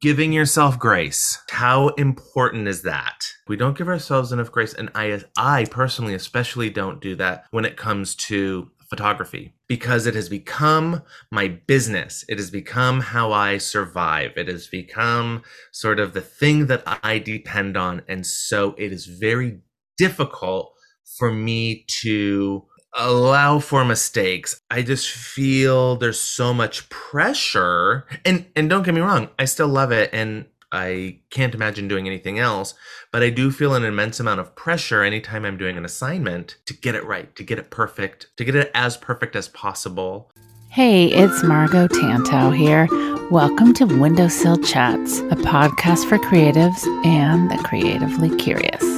Giving yourself grace. How important is that? We don't give ourselves enough grace. And I, I personally, especially don't do that when it comes to photography because it has become my business. It has become how I survive. It has become sort of the thing that I depend on. And so it is very difficult for me to allow for mistakes. I just feel there's so much pressure. And and don't get me wrong, I still love it and I can't imagine doing anything else, but I do feel an immense amount of pressure anytime I'm doing an assignment to get it right, to get it perfect, to get it as perfect as possible. Hey, it's Margot Tantau here. Welcome to Windowsill Chats, a podcast for creatives and the creatively curious.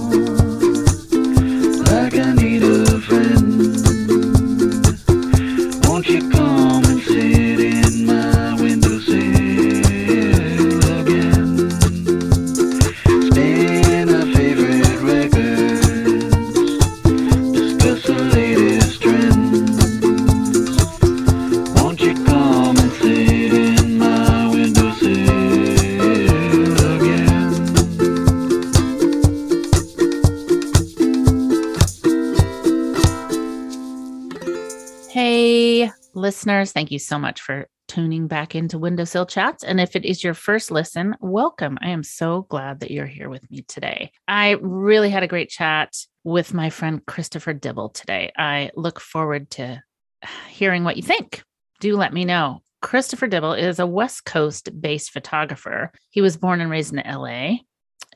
Listeners, thank you so much for tuning back into Windowsill Chats. And if it is your first listen, welcome. I am so glad that you're here with me today. I really had a great chat with my friend Christopher Dibble today. I look forward to hearing what you think. Do let me know. Christopher Dibble is a West Coast based photographer. He was born and raised in LA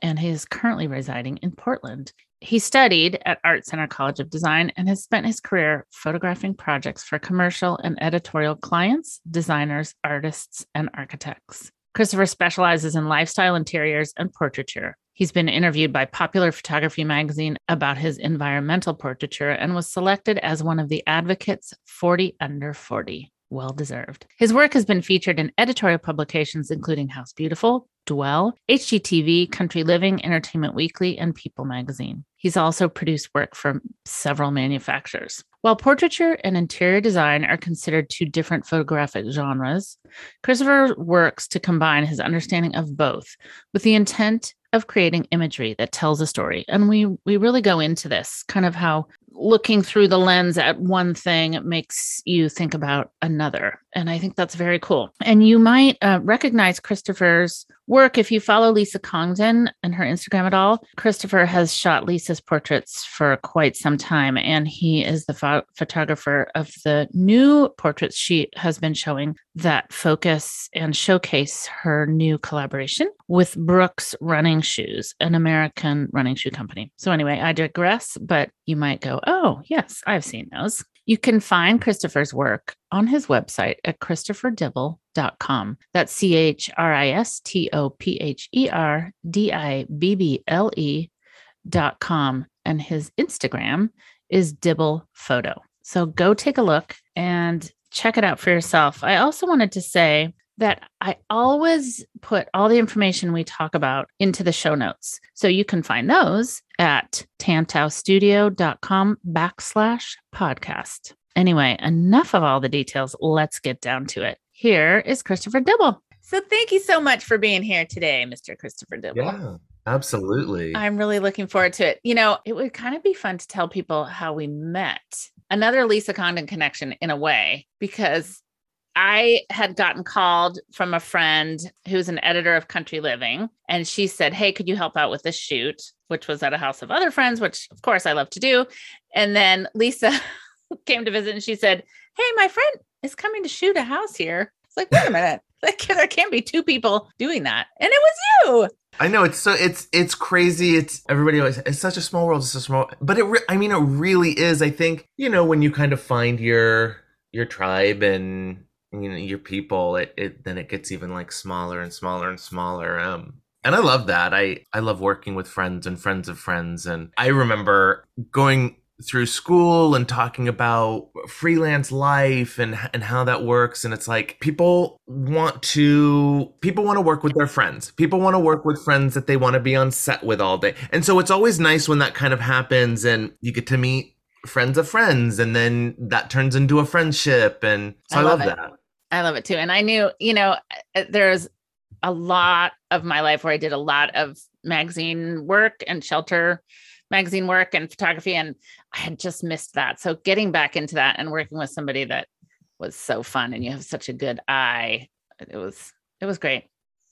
and he is currently residing in Portland. He studied at Art Center College of Design and has spent his career photographing projects for commercial and editorial clients, designers, artists, and architects. Christopher specializes in lifestyle interiors and portraiture. He's been interviewed by Popular Photography magazine about his environmental portraiture and was selected as one of the Advocate's 40 under 40. Well deserved. His work has been featured in editorial publications including House Beautiful, Dwell, HGTV, Country Living, Entertainment Weekly, and People magazine. He's also produced work for several manufacturers. While portraiture and interior design are considered two different photographic genres, Christopher works to combine his understanding of both with the intent of creating imagery that tells a story. And we we really go into this kind of how looking through the lens at one thing makes you think about another. And I think that's very cool. And you might uh, recognize Christopher's work if you follow Lisa Congdon and her Instagram at all. Christopher has shot Lisa's portraits for quite some time, and he is the pho- photographer of the new portraits she has been showing that focus and showcase her new collaboration with Brooks Running Shoes, an American running shoe company. So, anyway, I digress, but you might go, oh, yes, I've seen those. You can find Christopher's work on his website at christopherdibble.com. That's C H R I S T O P H E R D I B B L E dot com. And his Instagram is Dibble Photo. So go take a look and check it out for yourself. I also wanted to say that I always put all the information we talk about into the show notes. So you can find those at tantaustudio.com backslash podcast. Anyway, enough of all the details. Let's get down to it. Here is Christopher Dibble. So thank you so much for being here today, Mr. Christopher Dibble. Yeah, absolutely. I'm really looking forward to it. You know, it would kind of be fun to tell people how we met. Another Lisa Congdon connection in a way, because I had gotten called from a friend who's an editor of Country Living, and she said, Hey, could you help out with this shoot? Which was at a house of other friends, which of course I love to do. And then Lisa came to visit and she said, Hey, my friend is coming to shoot a house here. It's like, wait a minute. like there can't be two people doing that. And it was you. I know it's so it's it's crazy. It's everybody always it's such a small world. It's so small, but it re- I mean it really is. I think you know when you kind of find your your tribe and you know your people, it, it then it gets even like smaller and smaller and smaller. Um, and I love that. I I love working with friends and friends of friends. And I remember going through school and talking about freelance life and and how that works and it's like people want to people want to work with their friends people want to work with friends that they want to be on set with all day and so it's always nice when that kind of happens and you get to meet friends of friends and then that turns into a friendship and so I i, love love, that I love it too. And I knew, you know, uh, there's a lot of my life where I did a lot of magazine work and shelter magazine work and photography. And I had just missed that. So getting back into that and working with somebody that was so fun and you have such a good eye, it was, it was great.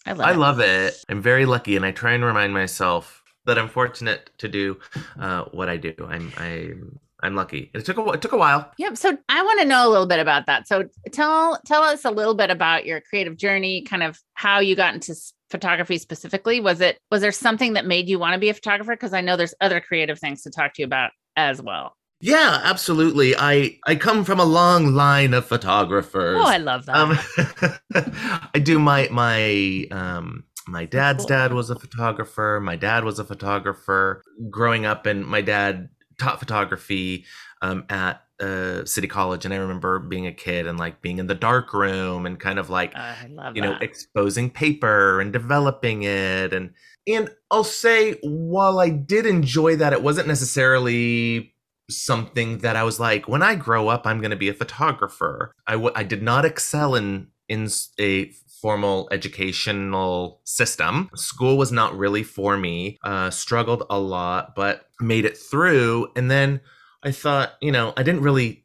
I love I it. love it. I'm very lucky, and I try and remind myself that I'm fortunate to do uh, what I do. I'm I'm I'm lucky. It took a it took a while. Yep. So I want to know a little bit about that. So tell tell us a little bit about your creative journey, kind of how you got into photography specifically. Was it was there something that made you want to be a photographer? Because I know there's other creative things to talk to you about as well. Yeah, absolutely. I I come from a long line of photographers. Oh, I love that. um, I do my my um my dad's dad was a photographer. My dad was a photographer. Growing up, and my dad taught photography um, at uh, City College, and I remember being a kid and like being in the dark room and kind of like love you know exposing paper and developing it and and I'll say while I did enjoy that it wasn't necessarily something that I was like when I grow up I'm going to be a photographer. I w- I did not excel in in a formal educational system. School was not really for me. Uh struggled a lot but made it through and then I thought, you know, I didn't really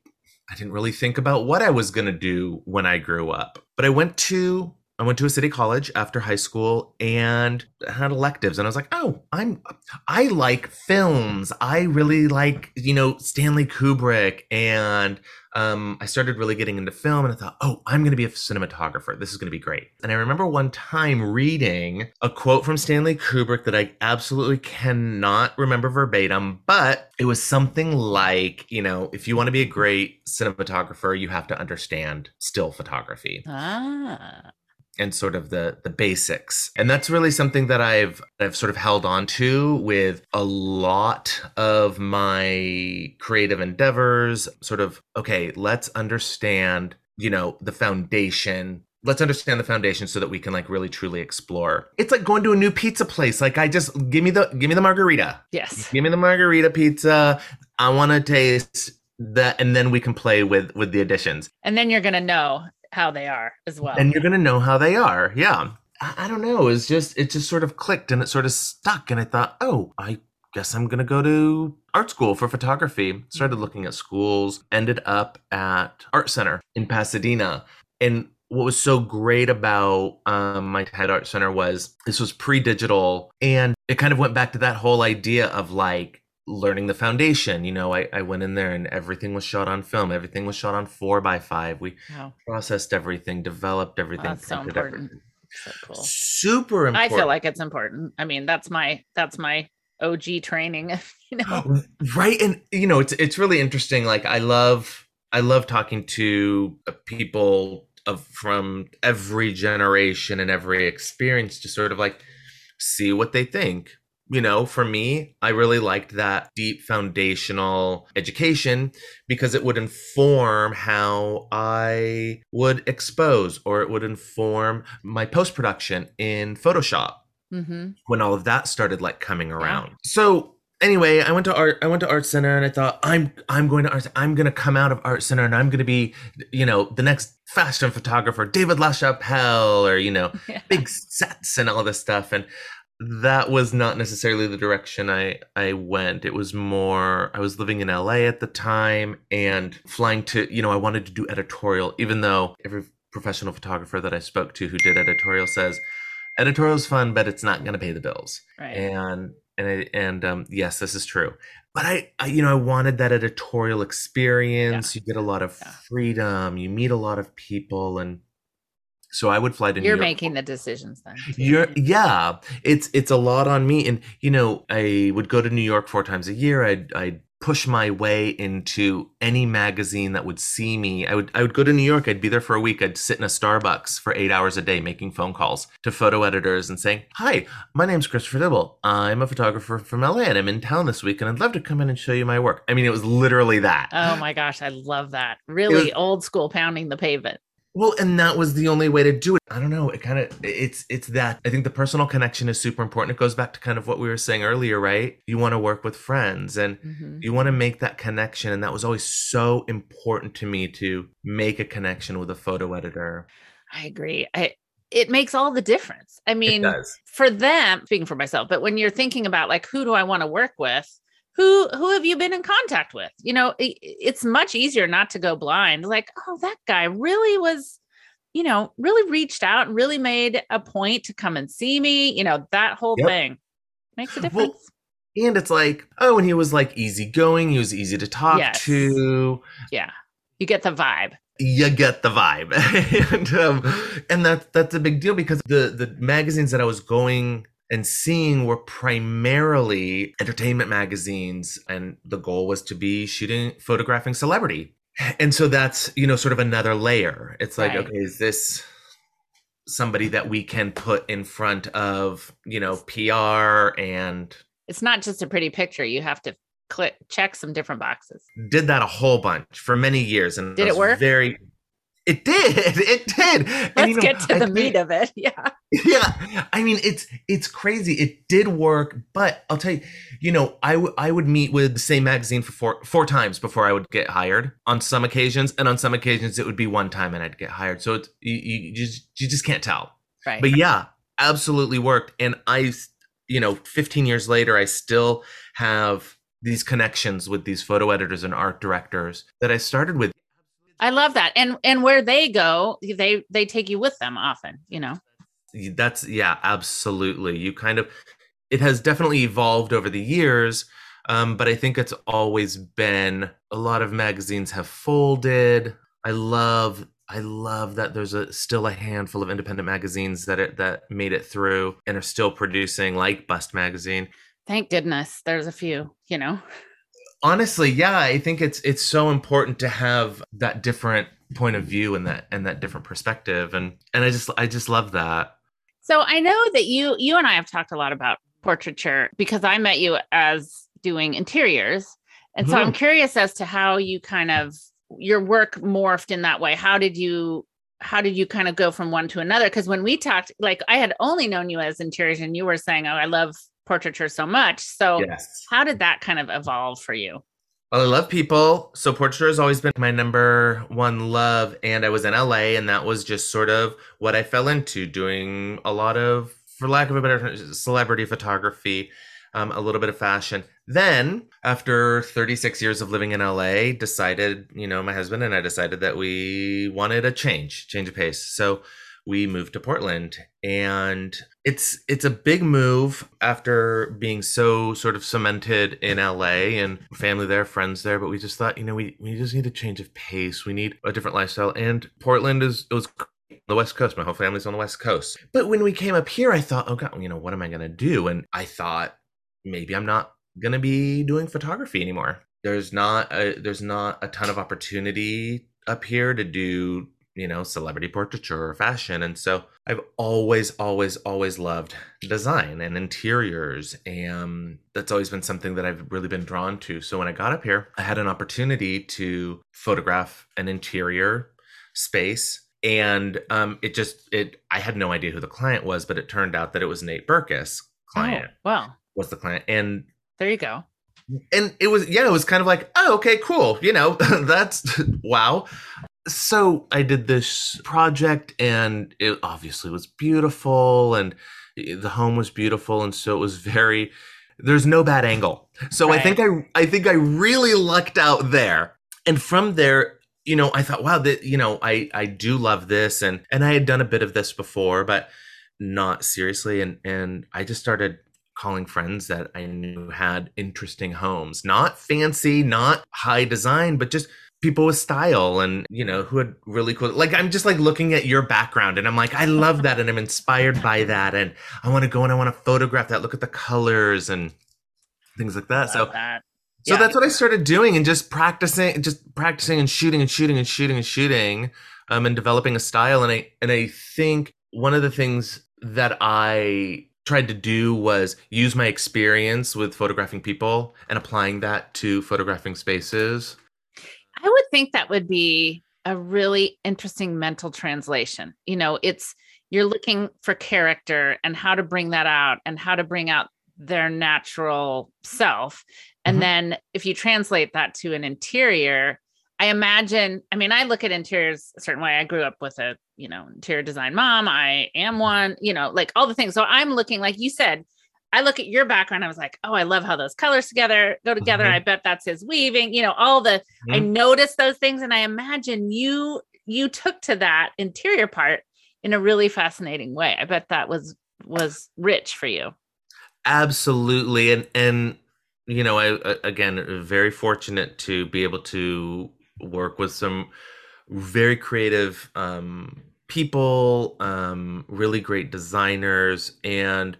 I didn't really think about what I was going to do when I grew up. But I went to I went to a city college after high school and had electives and I was like, "Oh, I'm I like films. I really like, you know, Stanley Kubrick and um, I started really getting into film and I thought, oh, I'm going to be a cinematographer. This is going to be great. And I remember one time reading a quote from Stanley Kubrick that I absolutely cannot remember verbatim, but it was something like, you know, if you want to be a great cinematographer, you have to understand still photography ah, and sort of the the basics. And that's really something that i've i've sort of held on to with a lot of my creative endeavors sort of okay let's understand you know the foundation. Let's understand the foundation so that we can like really truly explore. It's like going to a new pizza place. Like i just give me the give me the margarita. Yes. give me the margarita pizza. I want to taste that and then we can play with with the additions. And then you're gonna know how they are as well. and you're gonna know how they are. Yeah. I, I don't know. It's just it just sort of clicked and it sort of stuck. And I thought, oh, I guess I'm gonna go to art school for photography. Started looking at schools, ended up at Art Center in Pasadena. And what was so great about um, my TED Art Center was this was pre-digital, and it kind of went back to that whole idea of like learning the foundation. You know, I, I went in there and everything was shot on film. Everything was shot on four by five. We Wow, processed everything, developed everything. that's so important. everything. So cool. Super important. I feel like it's important. I mean, that's my that's my OG training. you know. right, and you know, it's it's really interesting. Like I love I love talking to uh, people of from every generation and every experience to sort of like see what they think. You know, for me, I really liked that deep foundational education because it would inform how I would expose or it would inform my post production in Photoshop Mm-hmm. when all of that started like coming around. So anyway, I went to art I went to art center and I thought I'm I'm going to art I'm going to come out of art center and I'm going to be you know the next fashion photographer David LaChapelle or you know Yeah. big sets and all this stuff and that was not necessarily the direction I I went. It was more I was living in LA at the time and flying to, you know, I wanted to do editorial even though every professional photographer that I spoke to who did editorial says editorial is fun but it's not going to pay the bills. Right. And and I, and um yes, this is true. But I, I you know, I wanted that editorial experience. You get a lot of Yeah. freedom, you meet a lot of people and So I would fly to New York. You're making the decisions then. too. You're yeah, it's it's a lot on me, and you know I would go to New York four times a year. I'd I'd push my way into any magazine that would see me. I would I would go to New York. I'd be there for a week. I'd sit in a Starbucks for eight hours a day making phone calls to photo editors and saying, "Hi, my name's Christopher Dibble. I'm a photographer from LA, and I'm in town this week, and I'd love to come in and show you my work." I mean, it was literally that. Oh my gosh, I love that. Really old school pounding the pavement. Well, and that was the only way to do it. I don't know. It kind of it's it's that. I think the personal connection is super important. It goes back to kind of what we were saying earlier, right? You want to work with friends and Mhm. you want to make that connection and that was always so important to me to make a connection with a photo editor. I agree. I it makes all the difference. I mean, for them, speaking for myself, but when you're thinking about like who do I want to work with, who who have you been in contact with? You know, it, it's much easier not to go blind. Like, oh, that guy really was, you know, really reached out and really made a point to come and see me. You know, that whole Yep. thing makes a Well, difference. And it's like, oh, and he was like easygoing, he was easy to talk Yes. to. yeah, you get the vibe. you get the vibe and um, and that's that's a big deal because the the magazines that i was going and seeing were primarily entertainment magazines and the goal was to be shooting photographing celebrity and so that's you know sort of another layer it's like Right. okay is this somebody that we can put in front of you know pr and It's not just a pretty picture. You have to click check some different boxes. did that a whole bunch for many years and Did it work? very it did. It did. And, Let's you know, get to I the think- meat of it. Yeah. yeah. I mean it's it's crazy. It did work but i'll tell you you know I would I would meet with the same magazine for four four times before i would get hired. On some occasions and on some occasions it would be one time and i'd get hired. So it's you, you, you just you just can't tell. Right. but yeah absolutely worked. And i you know 15 years later i still have these connections with these photo editors and art directors that i started with I love that. And and where they go, they they take you with them often, you know. that's yeah absolutely you kind of it has definitely evolved over the years um, but i think it's always been a lot of magazines have folded i love i love that there's a still a handful of independent magazines that it that made it through and are still producing like bust magazine Thank goodness there's a few, you know. Honestly yeah i think it's it's so important to have that different point of view and that and that different perspective and and i just i just love that So I know that you you and I have talked a lot about portraiture because I met you as doing interiors. And so I'm mm-hmm. curious as to how you kind of your work morphed in that way. How did you how did you kind of go from one to another? Because when we talked, like I had only known you as interiors and you were saying, Oh, I love portraiture so much. So yes how did that kind of evolve for you? Well, I love people. So portraiture has always been my number one love. And I was in LA, and that was just sort of what I fell into doing a lot of, for lack of a better term, celebrity photography, um, a little bit of fashion. Then, after 36 years of living in LA, decided, you know, my husband and I decided that we wanted a change, change of pace. So we moved to Portland and it's it's a big move after being so sort of cemented in LA and family there, friends there, but we just thought, you know, we, we just need a change of pace. We need a different lifestyle. And Portland is it was the West Coast. My whole family's on the West Coast. But when we came up here, I thought, oh god, you know, what am I gonna do? And I thought maybe I'm not gonna be doing photography anymore. There's not a there's not a ton of opportunity up here to do you know, celebrity portraiture or fashion. And so I've always, always, always loved design and interiors. And that's always been something that I've really been drawn to. So when I got up here, I had an opportunity to photograph an interior space. And um, it just, it, I had no idea who the client was, but it turned out that it was Nate Berkus client Oh, well, was the client. And there you go. and it was yeah it was kind of like oh okay cool you know that's wow so i did this project and it obviously was beautiful and the home was beautiful and so it was very there's no bad angle. So i think i i think i really lucked out there. And from there you know i thought wow that you know i i do love this and and i had done a bit of this before but not seriously. And and i just started calling friends that I knew had interesting homes. Not fancy, not high design, but just people with style and you know who had really cool like i'm just like looking at your background and i'm like i love that and i'm inspired by that and i want to go and i want to photograph that look at the colors and things like that so that. so that's what I started doing and just practicing, just practicing and shooting and shooting and shooting and shooting, um, and developing a style. And I and I think one of the things that I tried to do was use my experience with photographing people and applying that to photographing spaces. I would think that would be a really interesting mental translation. You know, it's you're looking for character and how to bring that out and how to bring out their natural self. And Mhm. then if you translate that to an interior, I imagine, I mean, I look at interiors a certain way. I grew up with a, you know, interior design mom. I am one, you know, like all the things. So I'm looking, like you said, I look at your background. I was like, oh, I love how those colors together go together. Mhm. I bet that's his weaving, you know, all the I Mhm. noticed those things and I imagine you you took to that interior part in a really fascinating way. I bet that was was rich for you. Absolutely, and and you know, I I- again very fortunate to be able to work with some very creative um, people, um, really great designers, and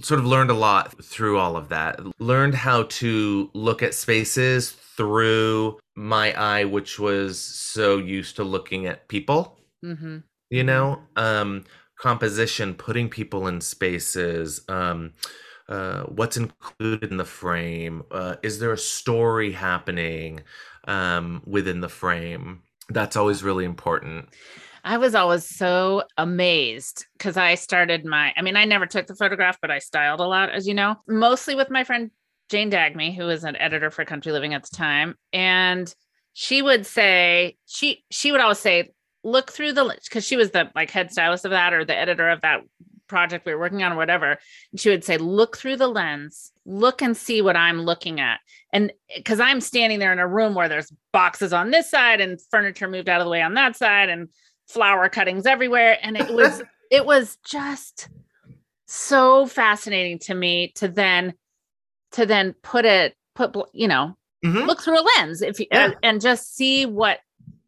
sort of learned a lot through all of that. Learned how to look at spaces through my eye, which was so used to looking at people Mm-hmm. you know um composition putting people in spaces um uh what's included in the frame uh is there a story happening um within the frame that's always really important I was always so amazed because I started my, I mean, I never took the photograph, but I styled a lot, as you know, mostly with my friend Jane Dagmi, who was an editor for Country Living at the time. And she would say, she she would always say, look through the because she was the like head stylist of that or the editor of that project we were working on or whatever. And she would say, look through the lens, look and see what I'm looking at. And eh, because I'm standing there in a room where there's boxes on this side and furniture moved out of the way on that side and flower cuttings everywhere and it was it was just so fascinating to me to then to then put it put you know Mhm. look through a lens if you Yeah. and, and just see what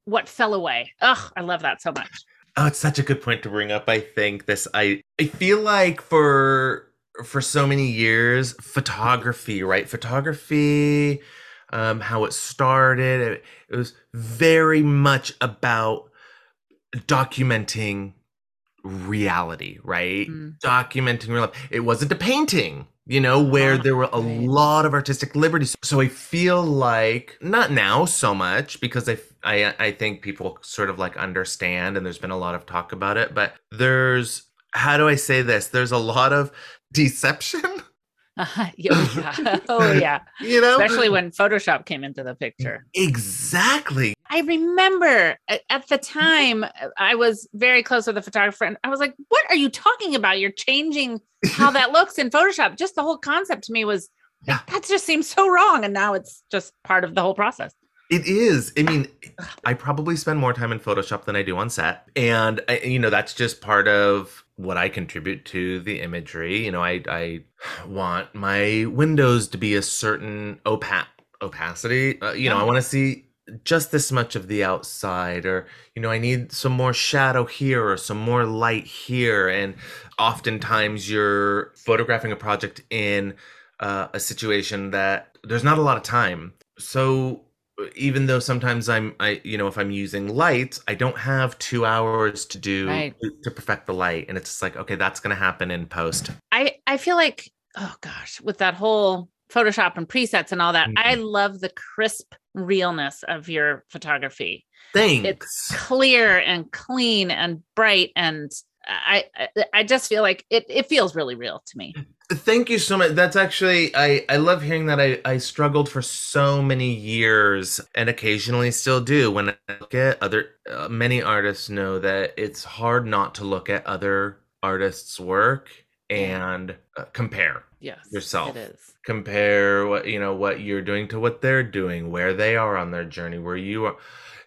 what fell away ugh i love that so much oh it's such a good point to bring up i think this i i feel like for for so many years photography right photography um how it started it, it was very much about documenting reality right? Mm. documenting real life. It wasn't a painting you know where Ah, there were a lot of artistic liberties. So i feel like not now so much because i i i think people sort of like understand and there's been a lot of talk about it but there's how do i say this? There's a lot of deception. Uh, yeah. oh yeah. You know? Especially when photoshop came into the picture. Exactly I remember at the time uh, I was very close with a photographer and I was like, what are you talking about? You're changing how that looks in Photoshop. Just the whole concept to me was Yeah. that just seems so wrong. And now it's just part of the whole process. It is. I mean, I probably spend more time in Photoshop than I do on set. And, I, you know, that's just part of what I contribute to the imagery. You know, I, I want my windows to be a certain opa- opacity. Uh, you know, I want to see just this much of the outside, or, you know, I need some more shadow here or some more light here. And oftentimes you're photographing a project in uh, a situation that there's not a lot of time. So even though sometimes I'm, I, you know, if I'm using lights I don't have two hours to do Right. to perfect the light, and it's just like, okay, that's going to happen in post. I, I feel like, oh gosh, with that whole Photoshop and presets and all that, I love the crisp realness of your photography. Thanks. It's clear and clean and bright. And I, I, I just feel like it, it feels really real to me. Thank you so much. That's actually I I love hearing that. I I struggled for so many years and occasionally still do when I look at other uh, many artists know that it's hard not to look at other artists' work and uh, compare Yes. Yourself. It is. compare what you know what you're doing to what they're doing where they are on their journey where you are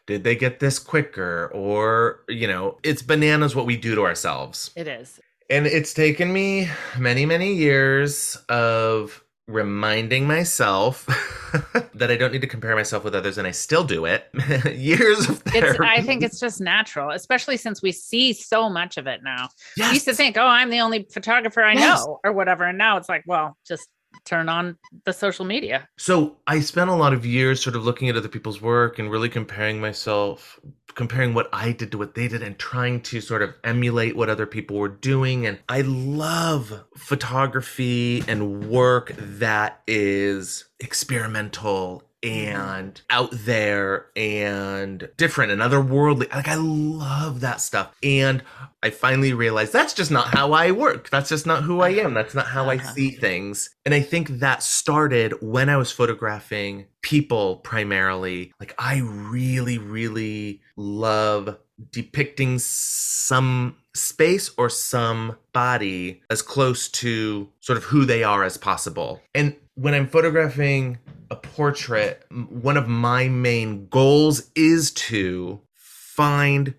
did they get this quicker or you know it's bananas what we do to ourselves It is. and it's taken me many many years of reminding myself that I don't need to compare myself with others, and I still do it. Years of It's therapy. I think it's just natural, especially since we see so much of it now. yes. I used to think, oh, I'm the only photographer I Yes. know or whatever. And now it's like, well, just turn on the social media. So I spent a lot of years sort of looking at other people's work and really comparing myself, comparing what I did to what they did, and trying to sort of emulate what other people were doing. And I love photography and work that is experimental and out there and different and otherworldly. Like I love that stuff. And I finally realized that's just not how I work. That's just not who I am. That's not how I Uh-huh. see things. And I think that started when I was photographing people primarily. Like I really, really love depicting some space or some body as close to sort of who they are as possible. And when I'm photographing a portrait, one of my main goals is to find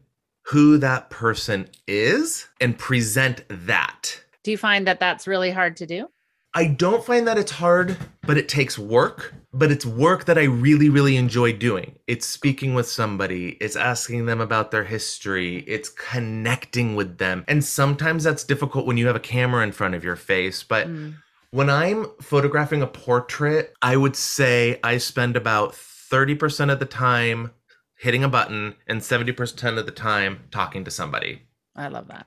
who that person is and present that. Do you find that that's really hard to do? I don't find that it's hard, but it takes work. But it's work that I really, really enjoy doing. It's speaking with somebody, it's asking them about their history, it's connecting with them. And sometimes that's difficult when you have a camera in front of your face. But Mm. When I'm photographing a portrait, I would say I spend about 30% of the time hitting a button and 70% of the time talking to somebody. I love that.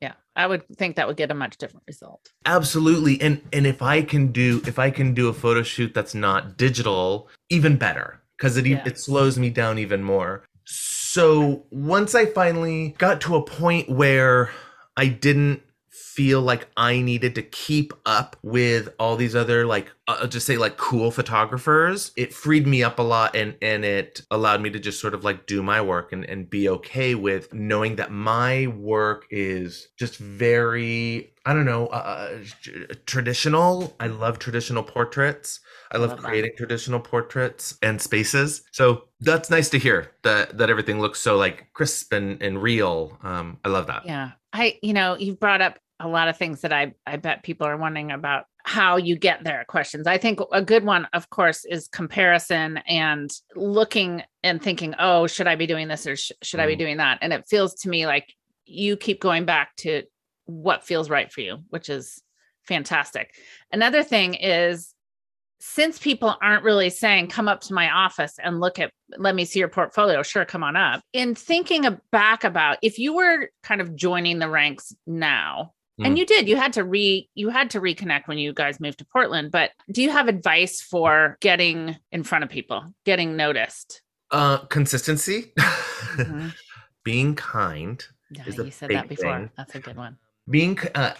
Yeah. I would think that would get a much different result. Absolutely. And and if I can do if I can do a photo shoot that's not digital, even better because it Yeah. it slows me down even more. So, once I finally got to a point where I didn't feel like I needed to keep up with all these other like uh, I'll just say like cool photographers, it freed me up a lot and and it allowed me to just sort of like do my work and and be okay with knowing that my work is just very I don't know uh, uh, traditional. I love traditional portraits. I love, love that. creating traditional portraits and spaces. So that's nice to hear that that everything looks so like crisp and, and real. Um, I love that. Yeah. I, you know, you've brought up a lot of things that I, I bet people are wondering about how you get there questions. I think a good one, of course, is comparison and looking and thinking, oh, should I be doing this or sh- should I be Mm. doing that? And it feels to me like you keep going back to what feels right for you, which is fantastic. Another thing is since people aren't really saying come up to my office and look at let me see your portfolio sure come on up in thinking back about if you were kind of joining the ranks now and Mm. you did you had to re you had to reconnect when you guys moved to portland but do you have advice for getting in front of people getting noticed Uh, consistency, Mhm. being kind, yeah, you said that before thing. that's a good one being uh,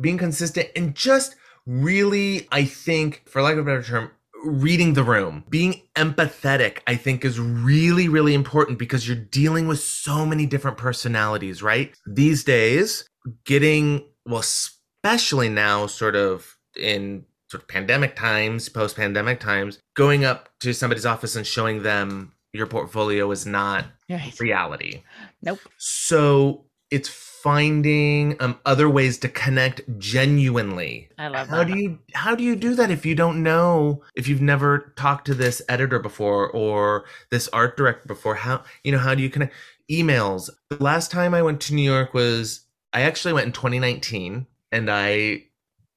being consistent, and just really, I think, for lack of a better term, reading the room, being empathetic, I think is really, really important because you're dealing with so many different personalities, right? These days, getting well, especially now, sort of in sort of pandemic times, post pandemic times, going up to somebody's office and showing them your portfolio is not right reality. nope So it's finding um, other ways to connect genuinely. i love How that do you how do you do that if you don't know if you've never talked to this editor before or this art director before? How you know how do you connect? Emails. The last time I went to New York was I actually went in 2019 and I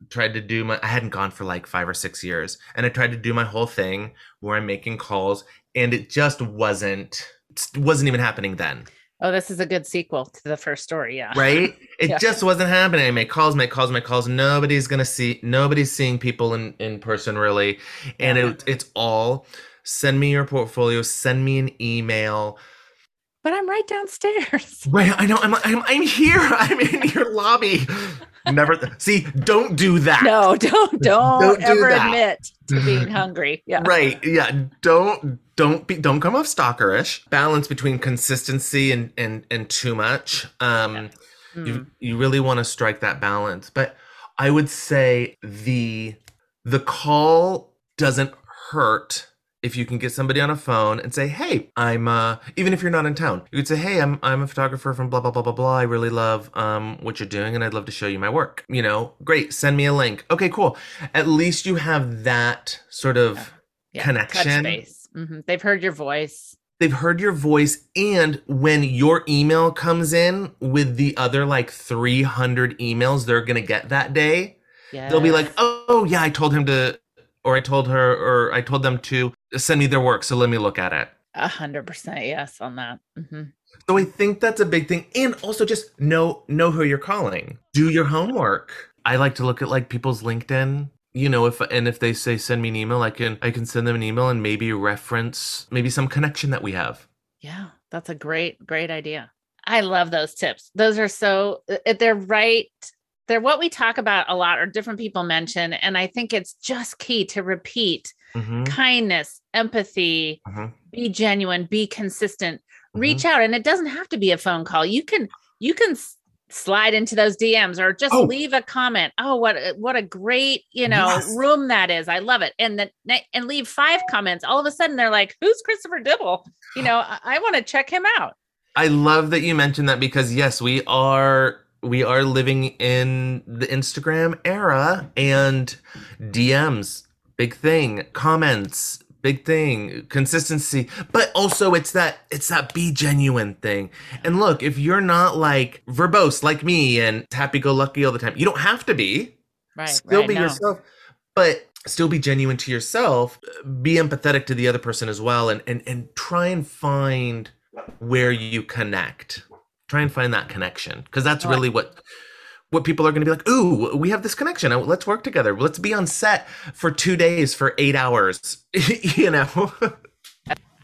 tried to do my I hadn't gone for like 5 or 6 years and I tried to do my whole thing where I'm making calls and it just wasn't wasn't even happening then oh this is a good sequel to the first story yeah right? It Yeah. just wasn't happening. I make calls, make calls, make calls. Nobody's gonna see. Nobody's seeing people in in person really, and Yeah. it, it's all send me your portfolio, send me an email. But i'm right downstairs Right? I know. I'm I'm I'm here. I'm in your lobby. Never see. Don't do that. no don't don't, Don't do ever admit to being hungry yeah Right. Yeah. Don't don't be don't come off stalkerish. Balance between consistency and and and too much. Um. Mm. you you really want to strike that balance but i would say the the call doesn't hurt if you can get somebody on a phone and say, "Hey, I'm uh even if you're not in town, you could say, "Hey, I'm I'm a photographer from blah blah blah blah blah. I really love um what you're doing and I'd love to show you my work." You know, great, send me a link. Okay, cool. At least you have that sort of Yeah, Connection. Touch base. Mhm. They've heard your voice. they've heard your voice and when your email comes in with the other like 300 emails they're going to get that day, Yeah. they'll be like, "Oh, yeah, I told him to or I told her or I told them to send me their work, so let me look at it." a hundred percent yes on that. hmm So I think that's a big thing. And also just know know who you're calling. Do your homework. I like to look at like people's LinkedIn. You know, if and if they say send me an email, I can I can send them an email and maybe reference maybe some connection that we have. Yeah, that's a great, great idea. I love those tips. Those are so, uh, they're right. They're what we talk about a lot, or different people mention. And I think it's just key to repeat Mhm, kindness, empathy, mhm, be genuine, be consistent, mhm. reach out. And it doesn't have to be a phone call. You can, you can slide into those DMs or just Oh. leave a comment. Oh, what, a- what a great, you know, Yes. room that is. I love it. And then, and leave five comments. All of a sudden they're like, who's Christopher Dibble? You know, I, I want to check him out. I love that you mentioned that because yes, we are we are living in the Instagram era and DMs, big thing, comments, big thing, consistency, but also it's that it's that be genuine thing. And look, if you're not like verbose like me and happy go lucky all the time, you don't have to be. Right. still right, be no. yourself, but still be genuine to yourself. Be empathetic to the other person as well, and and and try and find where you connect. Try and find that connection because that's really what what people are going to be like. Ooh, we have this connection. Uh, Let's work together. Let's be on set for two days for eight hours. you know.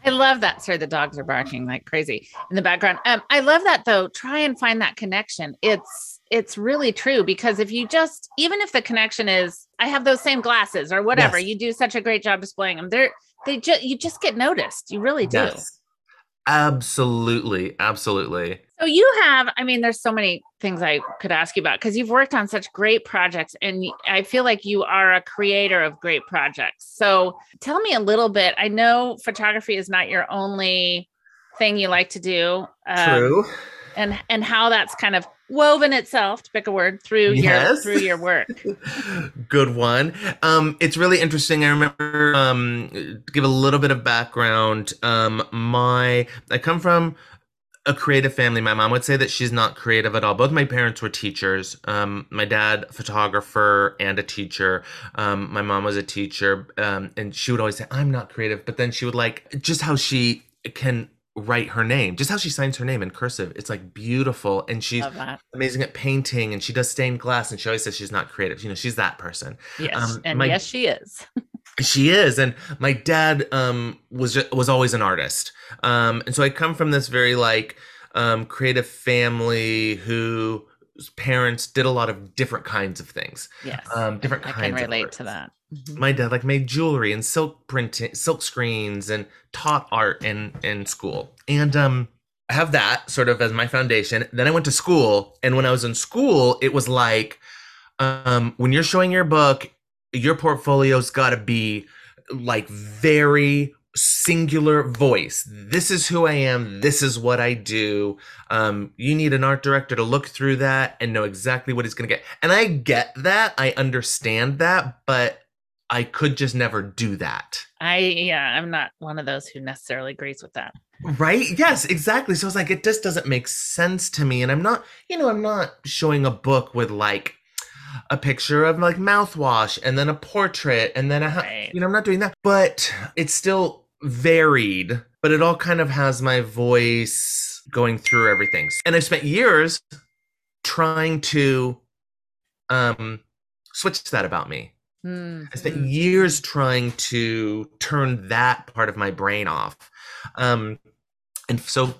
I love that. Sorry, the dogs are barking like crazy in the background. Um, I love that though. Try and find that connection. It's it's really true because if you just even if the connection is I have those same glasses or whatever, Yes. you do such a great job displaying them. They're they just you just get noticed. You really do. Yes. Absolutely. Absolutely. So you have, I mean, there's so many things I could ask you about because you've worked on such great projects and I feel like you are a creator of great projects. So tell me a little bit. I know photography is not your only thing you like to do. um, True. And and how that's kind of woven itself, to pick a word, through your Yes. through your work. Good one. Um, it's really interesting. I remember um, to give a little bit of background. Um, my I come from a creative family. My mom would say that she's not creative at all. Both my parents were teachers. Um, my dad, photographer and a teacher. Um, my mom was a teacher, um, and she would always say, "I'm not creative," but then she would like just how she can write her name, just how she signs her name in cursive. It's like beautiful, and she's amazing at painting and she does stained glass and she always says she's not creative you know she's that person Yes. Um, and my- yes, she is. she is and my dad um was ju- was always an artist um and so i come from this very like um creative family who parents did a lot of different kinds of things Yes. um different I kinds can of relate to that. Mhm. my dad like made jewelry and silk printing silk screens and taught art in in school. And um i have that sort of as my foundation. Then i went to school and when i was in school it was like um when you're showing your book your portfolio's got to be like very singular voice. This is who i am. This is what i do. Um you need an art director to look through that and know exactly what he's going to get. And i get that. I understand that. But i could just never do that I yeah, I'm not one of those who necessarily agrees with that. Right? Yes, exactly. So it's like it just doesn't make sense to me. And I'm not, you know, I'm not showing a book with like a picture of like mouthwash and then a portrait and then a Right. you know, I'm not doing that. But it's still varied, but it all kind of has my voice going through everything. And I've spent years trying to um switch that about me. Mm, I spent mm. years trying to turn that part of my brain off. Um, and so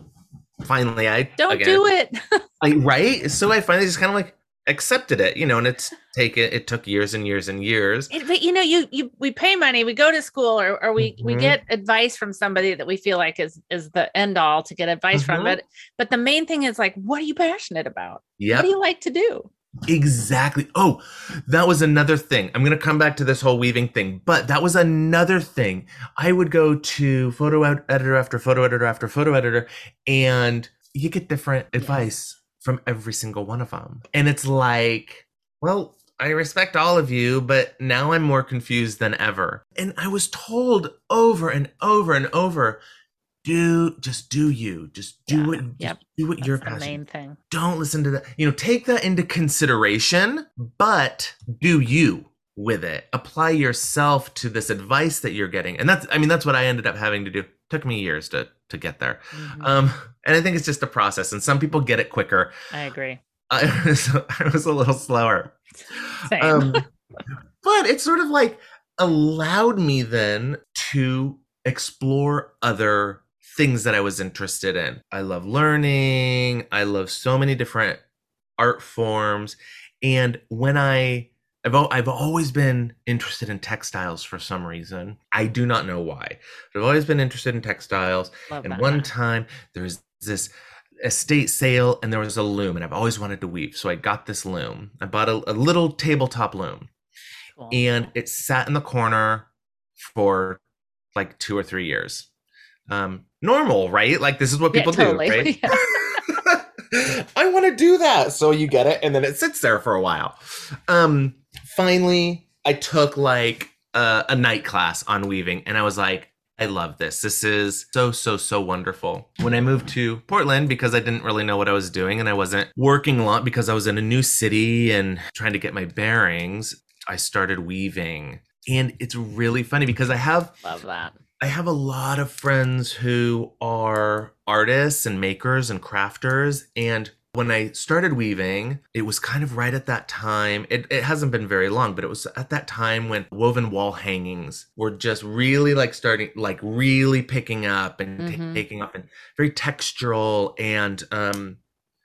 finally, I Don't again, do it. I, right? So I finally just kind of like accepted it, you know, and it's taken, it took years and years and years. It- but you know, you you we pay money, we go to school, or or we we Mhm. get advice from somebody that we feel like is is the end all to get advice from. Mhm. But but the main thing is like, what are you passionate about? What do you like to do? Exactly. Oh, that was another thing. I'm going to come back to this whole weaving thing, but that was another thing. I would go to photo ed- editor after photo editor after photo editor, and you get different advice from every single one of them. And it's like, well, I respect all of you, but now I'm more confused than ever. And I was told over and over and over, do just do you, just do Yeah, what, yep. do what you're That's the passionate main thing. don't listen to that. You know, take that into consideration, but do you with it. Apply yourself to this advice that you're getting. And that's I mean, that's what I ended up having to do. Took me years to to get there. Mhm. Um, and I think it's just a process. And some people get it quicker. I agree. I was, I was a little slower. Same. Um, but it sort of like allowed me then to explore other things that I was interested in. I love learning. I love so many different art forms. And when I I've, I've always been interested in textiles for some reason. I do not know why. But I've always been interested in textiles. Love And that. one time there was this estate sale and there was a loom and I've always wanted to weave. So I got this loom. I bought a, a little tabletop loom Cool. and it sat in the corner for like two or three years. Um, normal, right? Like this is what Yeah, people totally. do, right? Yeah. I want to do that. So you get it, and then it sits there for a while. Um, finally, I took like a, a night class on weaving, and I was like, I love this. This is so, so, so wonderful. When I moved to Portland, because I didn't really know what I was doing and I wasn't working a lot because I was in a new city and trying to get my bearings, I started weaving. And it's really funny because I have Love that. I have a lot of friends who are artists and makers and crafters. And when I started weaving, it was kind of right at that time. It, it hasn't been very long, but it was at that time when woven wall hangings were just really like starting, like really picking up and ta- Mhm. taking off and very textural and um,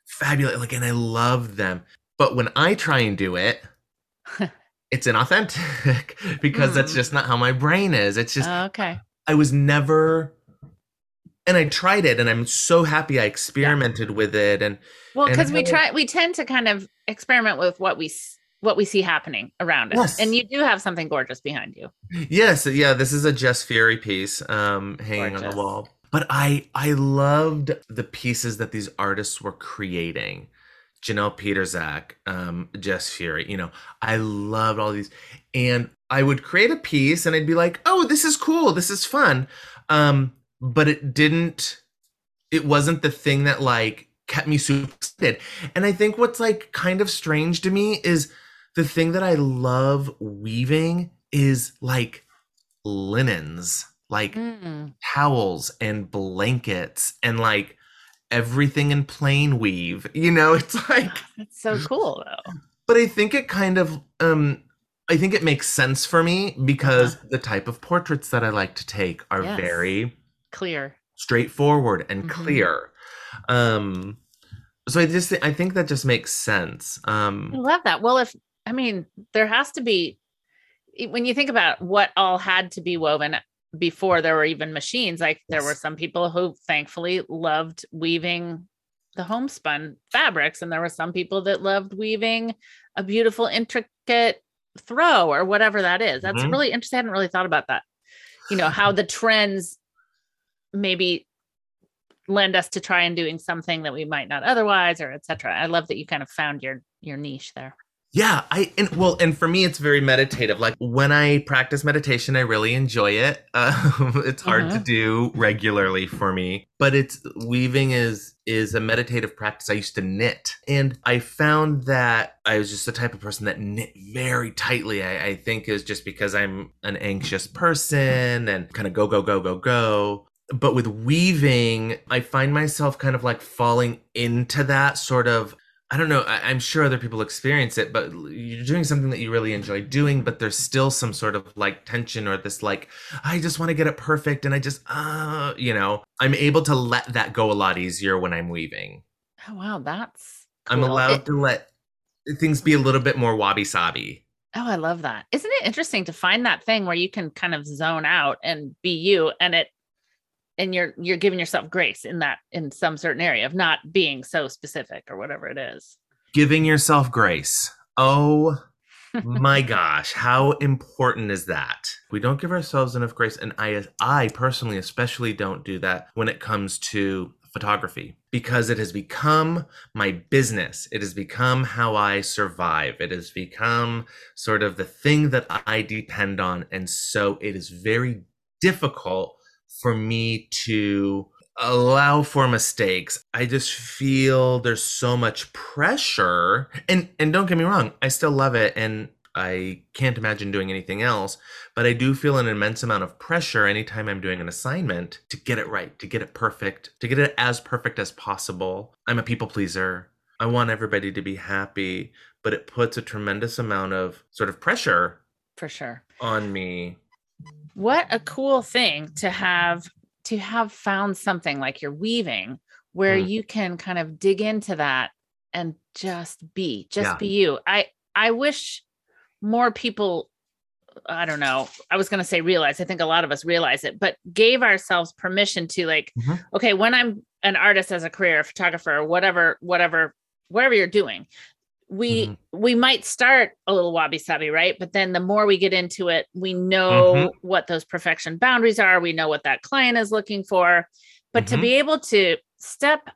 fabulous. Like, and I love them. But when I try and do it, it's inauthentic because that's Mm. just not how my brain is. It's just, Oh, okay. I was never and I tried it and I'm so happy I experimented with it and Well, because we try, we tend to kind of experiment with what we what we see happening around us, Yes. and you do have something gorgeous behind you. yes yeah this is a Jess Feury piece um hanging on the wall. But I I loved the pieces that these artists were creating. Janelle Pietrzak um Jess Feury you know I loved all these. And I would create a piece and I'd be like oh this is cool this is fun um but it didn't it wasn't the thing that like kept me super excited. And I think what's like kind of strange to me is the thing that I love weaving is like linens, like Mm. towels and blankets and like everything in plain weave. You know, it's like That's so cool, though. but I think it kind of um I think it makes sense for me because the type of portraits that I like to take are Uh-huh. Yes. very Clear. straightforward and Mhm. clear. Um so I just I think that just makes sense. Um, I love that. Well, if I mean, there has to be when you think about what all had to be woven before there were even machines. Like there were some people who thankfully loved weaving the homespun fabrics, and there were some people that loved weaving a beautiful, intricate throw or whatever that is. That's Mhm. really interesting. I hadn't really thought about that. You know how the trends maybe lend us to try and doing something that we might not otherwise or etc i love that you kind of found your your niche there yeah, I and well and for me it's very meditative. Like when I practice meditation I really enjoy it. Um it's hard to Mhm. do regularly for me, but it's weaving is is a meditative practice. I used to knit and I found that I was just the type of person that knit very tightly. I, I think is just because I'm an anxious person and kind of go, go, go, go, go. But with weaving, I find myself kind of like falling into that sort of I don't know. I, I'm sure other people experience it, but you're doing something that you really enjoy doing, but there's still some sort of like tension or this like, I just want to get it perfect. And I just, uh, you know, I'm able to let that go a lot easier when I'm weaving. oh wow that's I'm allowed It- to let things be a little bit more wabi sabi. oh i love that isn't it interesting to find that thing where you can kind of zone out and be you and it and you're you're giving yourself grace in that in some certain area of not being so specific or whatever it is Giving yourself grace. Oh my gosh, how important is that? We don't give ourselves enough grace, and I, I personally, especially, don't do that when it comes to photography because it has become my business. It has become how I survive. It has become sort of the thing that I depend on, and so it is very difficult for me to allow for mistakes. I just feel there's so much pressure. And and don't get me wrong, I still love it and I can't imagine doing anything else, but I do feel an immense amount of pressure anytime I'm doing an assignment to get it right, to get it perfect, to get it as perfect as possible. I'm a people pleaser. I want everybody to be happy, but it puts a tremendous amount of sort of pressure For sure. on me. What a cool thing to have to have found something like you're weaving where Mm. you can kind of dig into that and just be, just Yeah. be you. I I wish more people I don't know. I was going to say realize. I think a lot of us realize it, but gave ourselves permission to like Mhm. okay, when I'm an artist as a career, a photographer, or whatever whatever whatever you're doing, we Mhm. we might start a little wabi sabi, right? But then the more we get into it, we know Mhm. what those perfection boundaries are. We know what that client is looking for. But to Mhm. be able to step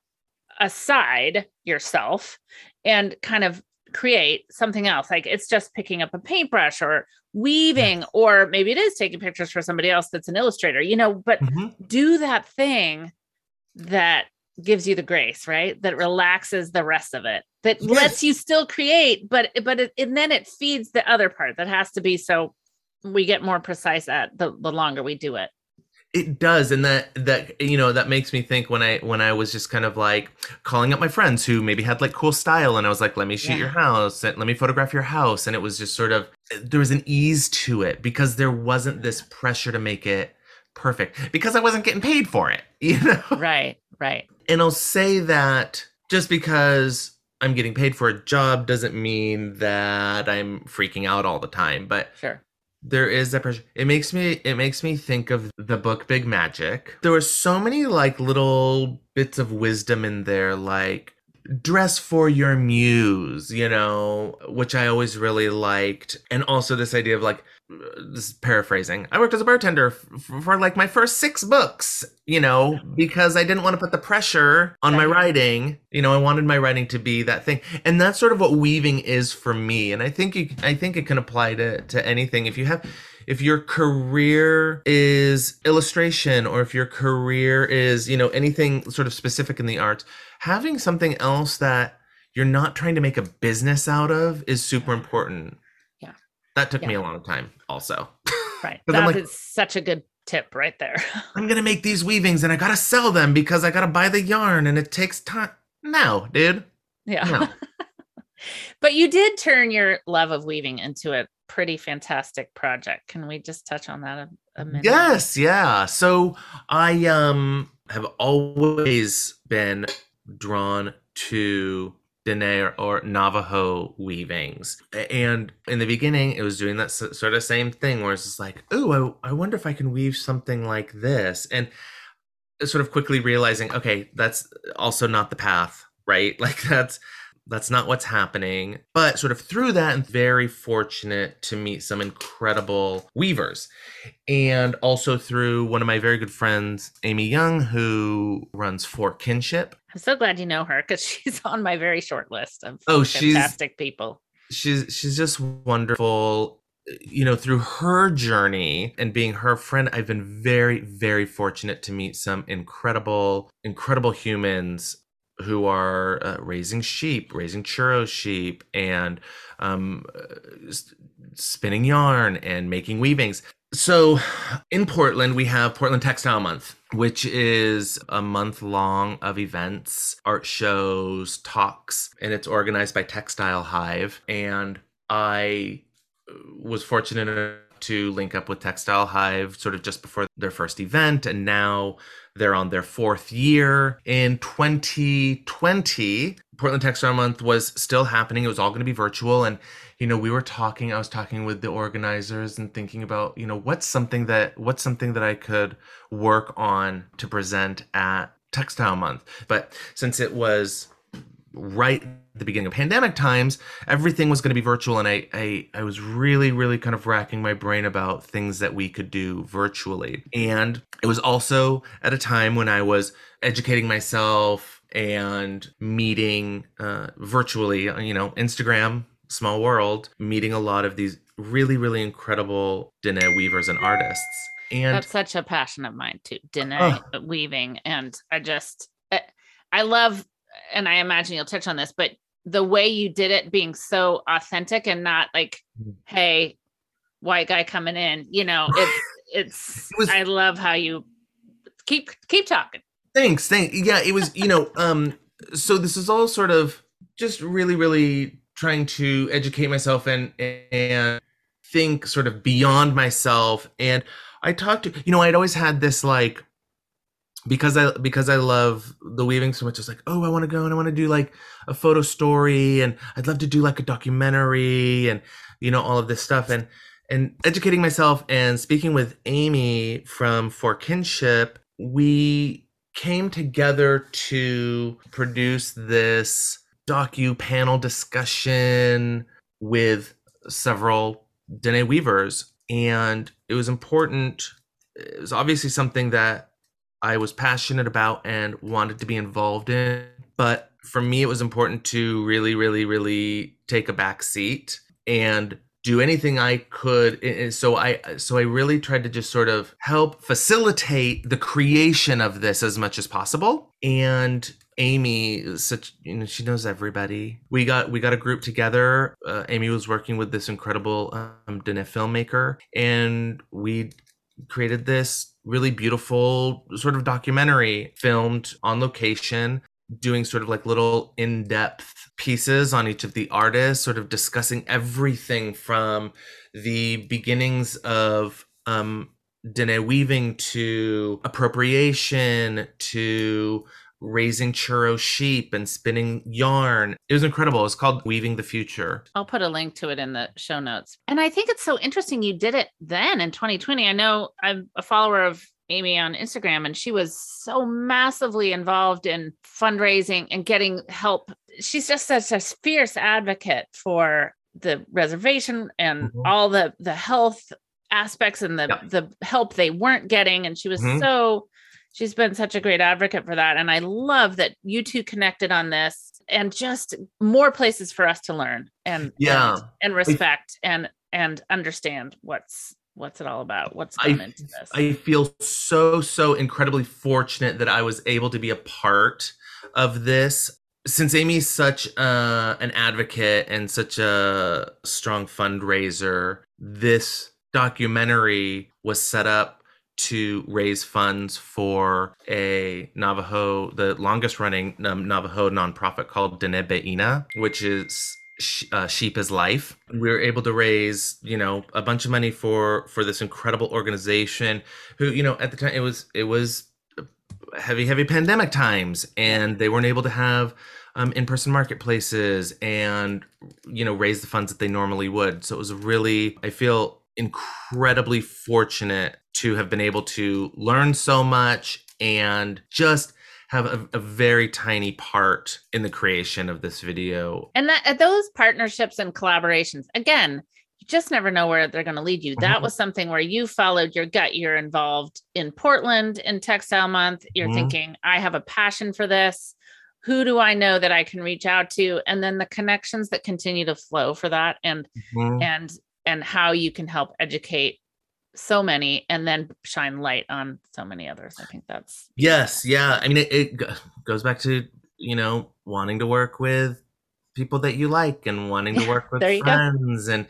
aside yourself and kind of create something else, like it's just picking up a paintbrush or weaving, or maybe it is taking pictures for somebody else that's an illustrator, you know, but Mhm. do that thing that gives you the grace right? That relaxes the rest of it that Yes. lets you still create but but it, and then it feeds the other part that has to be so we get more precise at the, the longer we do it. It does, and that that you know that makes me think when I when I was just kind of like calling up my friends who maybe had like cool style, and I was like, "Let me shoot your house, and let me photograph your house," and it was just sort of there was an ease to it because there wasn't this pressure to make it perfect because I wasn't getting paid for it, you know. right right And I'll say that just because I'm getting paid for a job doesn't mean that I'm freaking out all the time, but sure. there is that pressure. It makes me it makes me think of the book big magic. There were so many like little bits of wisdom in there like dress for your muse you know which i always really liked. And also this idea of like this is paraphrasing i worked as a bartender f- for like my first six books you know because i didn't want to put the pressure on my writing. You know i wanted my writing to be that thing. And that's sort of what weaving is for me. And i think you i think it can apply to to anything. If you have if your career is illustration or if your career is you know anything sort of specific in the arts having something else that you're not trying to make a business out of is super important. Yeah. that took me a long time also. Right. That like- is such a good tip right there. I'm gonna make these weavings and i gotta sell them because i gotta buy the yarn and it takes time. No dude. Yeah. No. But you did turn your love of weaving into a pretty fantastic project can we just touch on that a, a minute Yes, yeah. So I um have always been drawn to Dene or, or Navajo weavings. And in the beginning, it was doing that sort of same thing where it's just like, oh, I, I wonder if I can weave something like this. And sort of quickly realizing, okay, that's also not the path, right? Like that's that's not what's happening. But sort of through that, I'm very fortunate to meet some incredible weavers and also through one of my very good friends, Amy Young, who runs For Kinship. i'm so glad you know her because she's on my very short list of Oh, she's- fantastic people She's she's just wonderful. You know, through her journey and being her friend, I've been very, very fortunate to meet some incredible, incredible humans who are uh, raising sheep, raising churro sheep, and um, uh, spinning yarn and making weavings. So in Portland, we have Portland Textile Month, which is a month long of events, art shows, talks, and it's organized by Textile Hive. And I uh, was fortunate enough to link up with Textile Hive sort of just before their first event. And now they're on their fourth year. In 2020, Portland Textile Month was still happening. It was all going to be virtual. And you know we were talking i was talking with the organizers and thinking about you know what's something that what's something that i could work on to present at textile month but since it was right at the beginning of pandemic times, everything was going to be virtual, and I, I I was really really kind of racking my brain about things that we could do virtually, and it was also at a time when I was educating myself and meeting uh, virtually, you know, Instagram, small world, meeting a lot of these really really incredible Dene weavers and artists, and That's such a passion of mine too, Dene Oh. weaving. And I just, I- I love, and I imagine you'll touch on this, but the way you did it being so authentic and not like, Mhm. hey, white guy coming in, you know, it's, it's, It was- I love how you keep, keep talking. Thanks, thank yeah, it was, you know, um so this is all sort of just really really trying to educate myself and and think sort of beyond myself and I talked to you know, I'd always had this like because I because I love the weaving so much, it's like, oh, I want to go and I want to do like a photo story and I'd love to do like a documentary and you know all of this stuff and and educating myself and speaking with Amy from For Kinship, we came together to produce this docu panel discussion with several Dene Weavers. And it was important. It was obviously something that I was passionate about and wanted to be involved in. But for me, it was important to really, really, really take a back seat and do anything I could. And so I, so I really tried to just sort of help facilitate the creation of this as much as possible. And Amy, such you know, she knows everybody. We got we got a group together. Uh, Amy was working with this incredible um, Dene filmmaker, and we created this really beautiful sort of documentary filmed on location doing sort of like little in-depth pieces on each of the artists sort of discussing everything from the beginnings of um Dene weaving to appropriation to raising churro sheep and spinning yarn. It was incredible. It's called Weaving the Future. I'll put a link to it in the show notes. And I think it's so interesting you did it then in 2020. I know I'm a follower of Amy on Instagram, and she was so massively involved in fundraising and getting help. She's just such a fierce advocate for the reservation and Mhm. all the the health aspects and the Yeah. the help they weren't getting. And she was Mhm. so she's been such a great advocate for that. And I love that you two connected on this and just more places for us to learn and Yeah. and, and respect and and understand what's what's it all about what's I- into this I feel so, so incredibly fortunate that I was able to be a part of this. Since Amy's such uh, an advocate and such a strong fundraiser, this documentary was set up to raise funds for a Navajo, the longest running um, Navajo nonprofit called Denebeina, which is uh, sheep is life. We were able to raise you know a bunch of money for for this incredible organization who you know at the time it was it was heavy heavy pandemic times and they weren't able to have um, in-person marketplaces and you know raise the funds that they normally would. So it was really i feel incredibly fortunate to have been able to learn so much and just have a, a very tiny part in the creation of this video and that uh, those partnerships and collaborations again you just never know where they're going to lead you that Mhm. was something where you followed your gut you're involved in portland in textile month you're Mhm. thinking i have a passion for this who do i know that i can reach out to and then the connections that continue to flow for that and Mhm. and and how you can help educate so many and then shine light on so many others i think that's Yes, yeah. I mean, it, it goes back to you know wanting to work with people that you like and wanting to work with there you go. friends and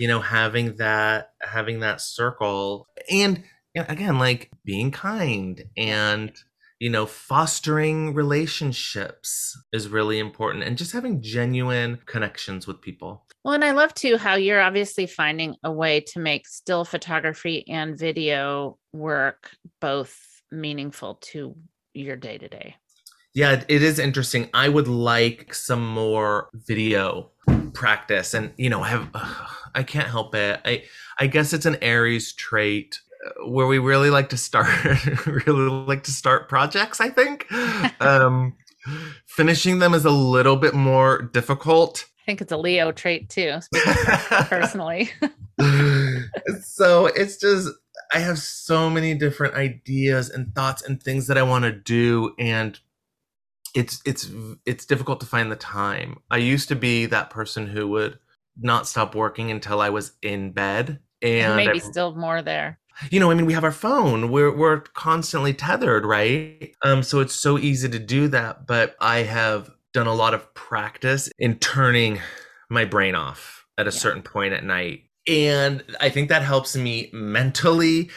you know having that having that circle and you know, again like being kind and you know fostering relationships is really important and just having genuine connections with people. Well, and I love too how you're obviously finding a way to make still photography and video work both meaningful to your day to day. Yeah, it is interesting. I would like some more video practice, and you know, I have I can't help it. I I guess it's an Aries trait where we really like to start, really like to start projects. I think, um, Finishing them is a little bit more difficult. I think it's a Leo trait too, personally. so it's just I have so many different ideas and thoughts and things that I want to do and it's it's it's difficult to find the time. I used to be that person who would not stop working until I was in bed and maybe I- still more there. You know, I mean, we have our phone. We're we're constantly tethered, right? Um, so it's so easy to do that. But I have done a lot of practice in turning my brain off at a Yeah. certain point at night, and I think that helps me mentally.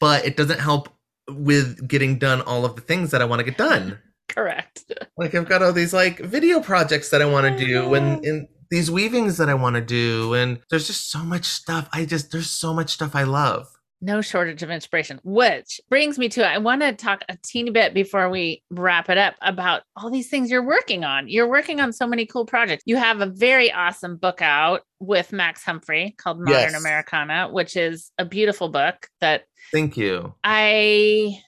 But it doesn't help with getting done all of the things that I want to get done. Correct. Like I've got all these like video projects that I want to do, and and these weavings that I want to do, and there's just so much stuff. I just there's so much stuff I love. No shortage of inspiration, which brings me to I want to talk a teeny bit before we wrap it up about all these things you're working on. You're working on so many cool projects. You have a very awesome book out with Max Humphrey called Modern Yes. Americana, which is a beautiful book that Thank you. I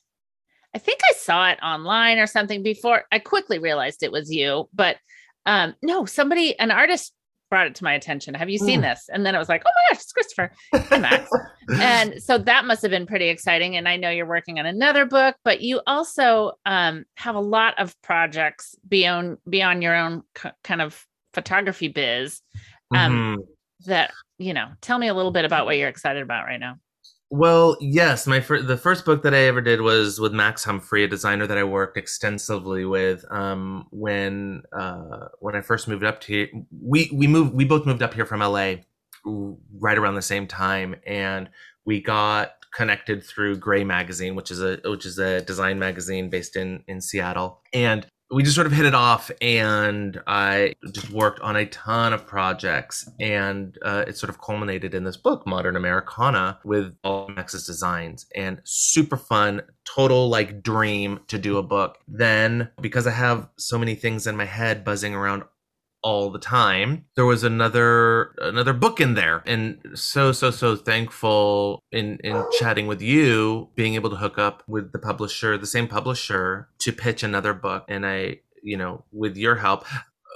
I think I saw it online or something before. I quickly realized it was you, but um no, somebody an artist brought it to my attention. Have you seen Mm. this? And then I was like, "Oh my gosh, it's Christopher." Hi, Max. and so that must have been pretty exciting and I know you're working on another book, but you also um have a lot of projects beyond beyond your own k- kind of photography biz um, Mhm. that, you know, tell me a little bit about what you're excited about right now. Well, yes, my fir- the first book that I ever did was with Max Humphrey, a designer that I worked extensively with. Um, when uh, when I first moved up to we we moved we both moved up here from LA right around the same time, and we got connected through Gray Magazine, which is a which is a design magazine based in in Seattle, and we just sort of hit it off and i just worked on a ton of projects and uh, it sort of culminated in this book modern americana with all max's designs and super fun total like dream to do a book. Then because i have so many things in my head buzzing around all the time. There was another another book in there. And so so so thankful in in chatting with you being able to hook up with the publisher the same publisher to pitch another book. And i you know with your help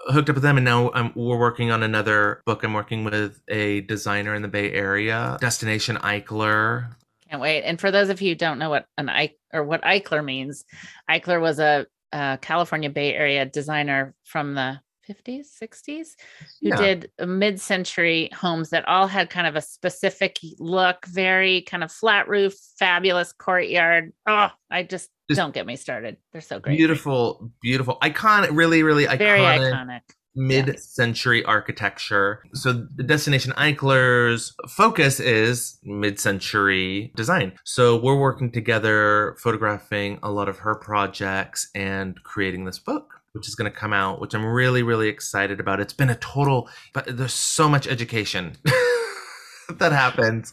hooked up with them. And now I'm, we're working on another book. I'm working with a designer in the bay area destination eichler. Can't wait. And for those of you who don't know what an Eich or what Eichler means, Eichler was a, a California Bay Area designer from the 50s, 60s who Yeah. did uh, mid-century homes that all had kind of a specific look, very kind of flat roof, fabulous courtyard. Oh, I just, Just don't get me started. They're so great. beautiful beautiful iconic really really iconic Very iconic. mid-century architecture. So the Destination Eichler's focus is mid-century design. So we're working together, photographing a lot of her projects and creating this book. Which is going to come out, which I'm really, really excited about. It's been a total, but there's so much education that happens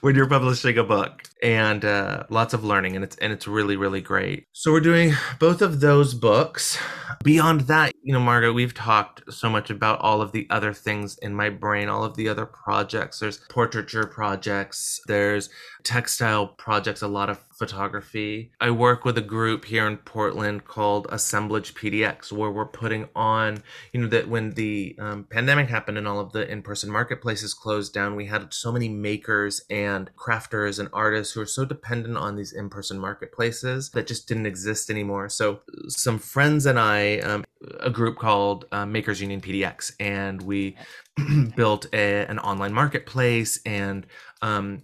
when you're publishing a book, and uh, lots of learning, and it's and it's really, really great. So we're doing both of those books beyond that, you know, Margot, we've talked so much about all of the other things in my brain, all of the other projects. There's portraiture projects, there's textile projects, a lot of photography. I work with a group here in Portland called Assemblage PDX, where we're putting on, you know, that when the um, pandemic happened and all of the in person marketplaces closed down, we had so many makers and crafters and artists who are so dependent on these in person marketplaces that just didn't exist anymore. So, some friends and I, um, a group called uh, Makers Union PDX, and we built a, an online marketplace and um,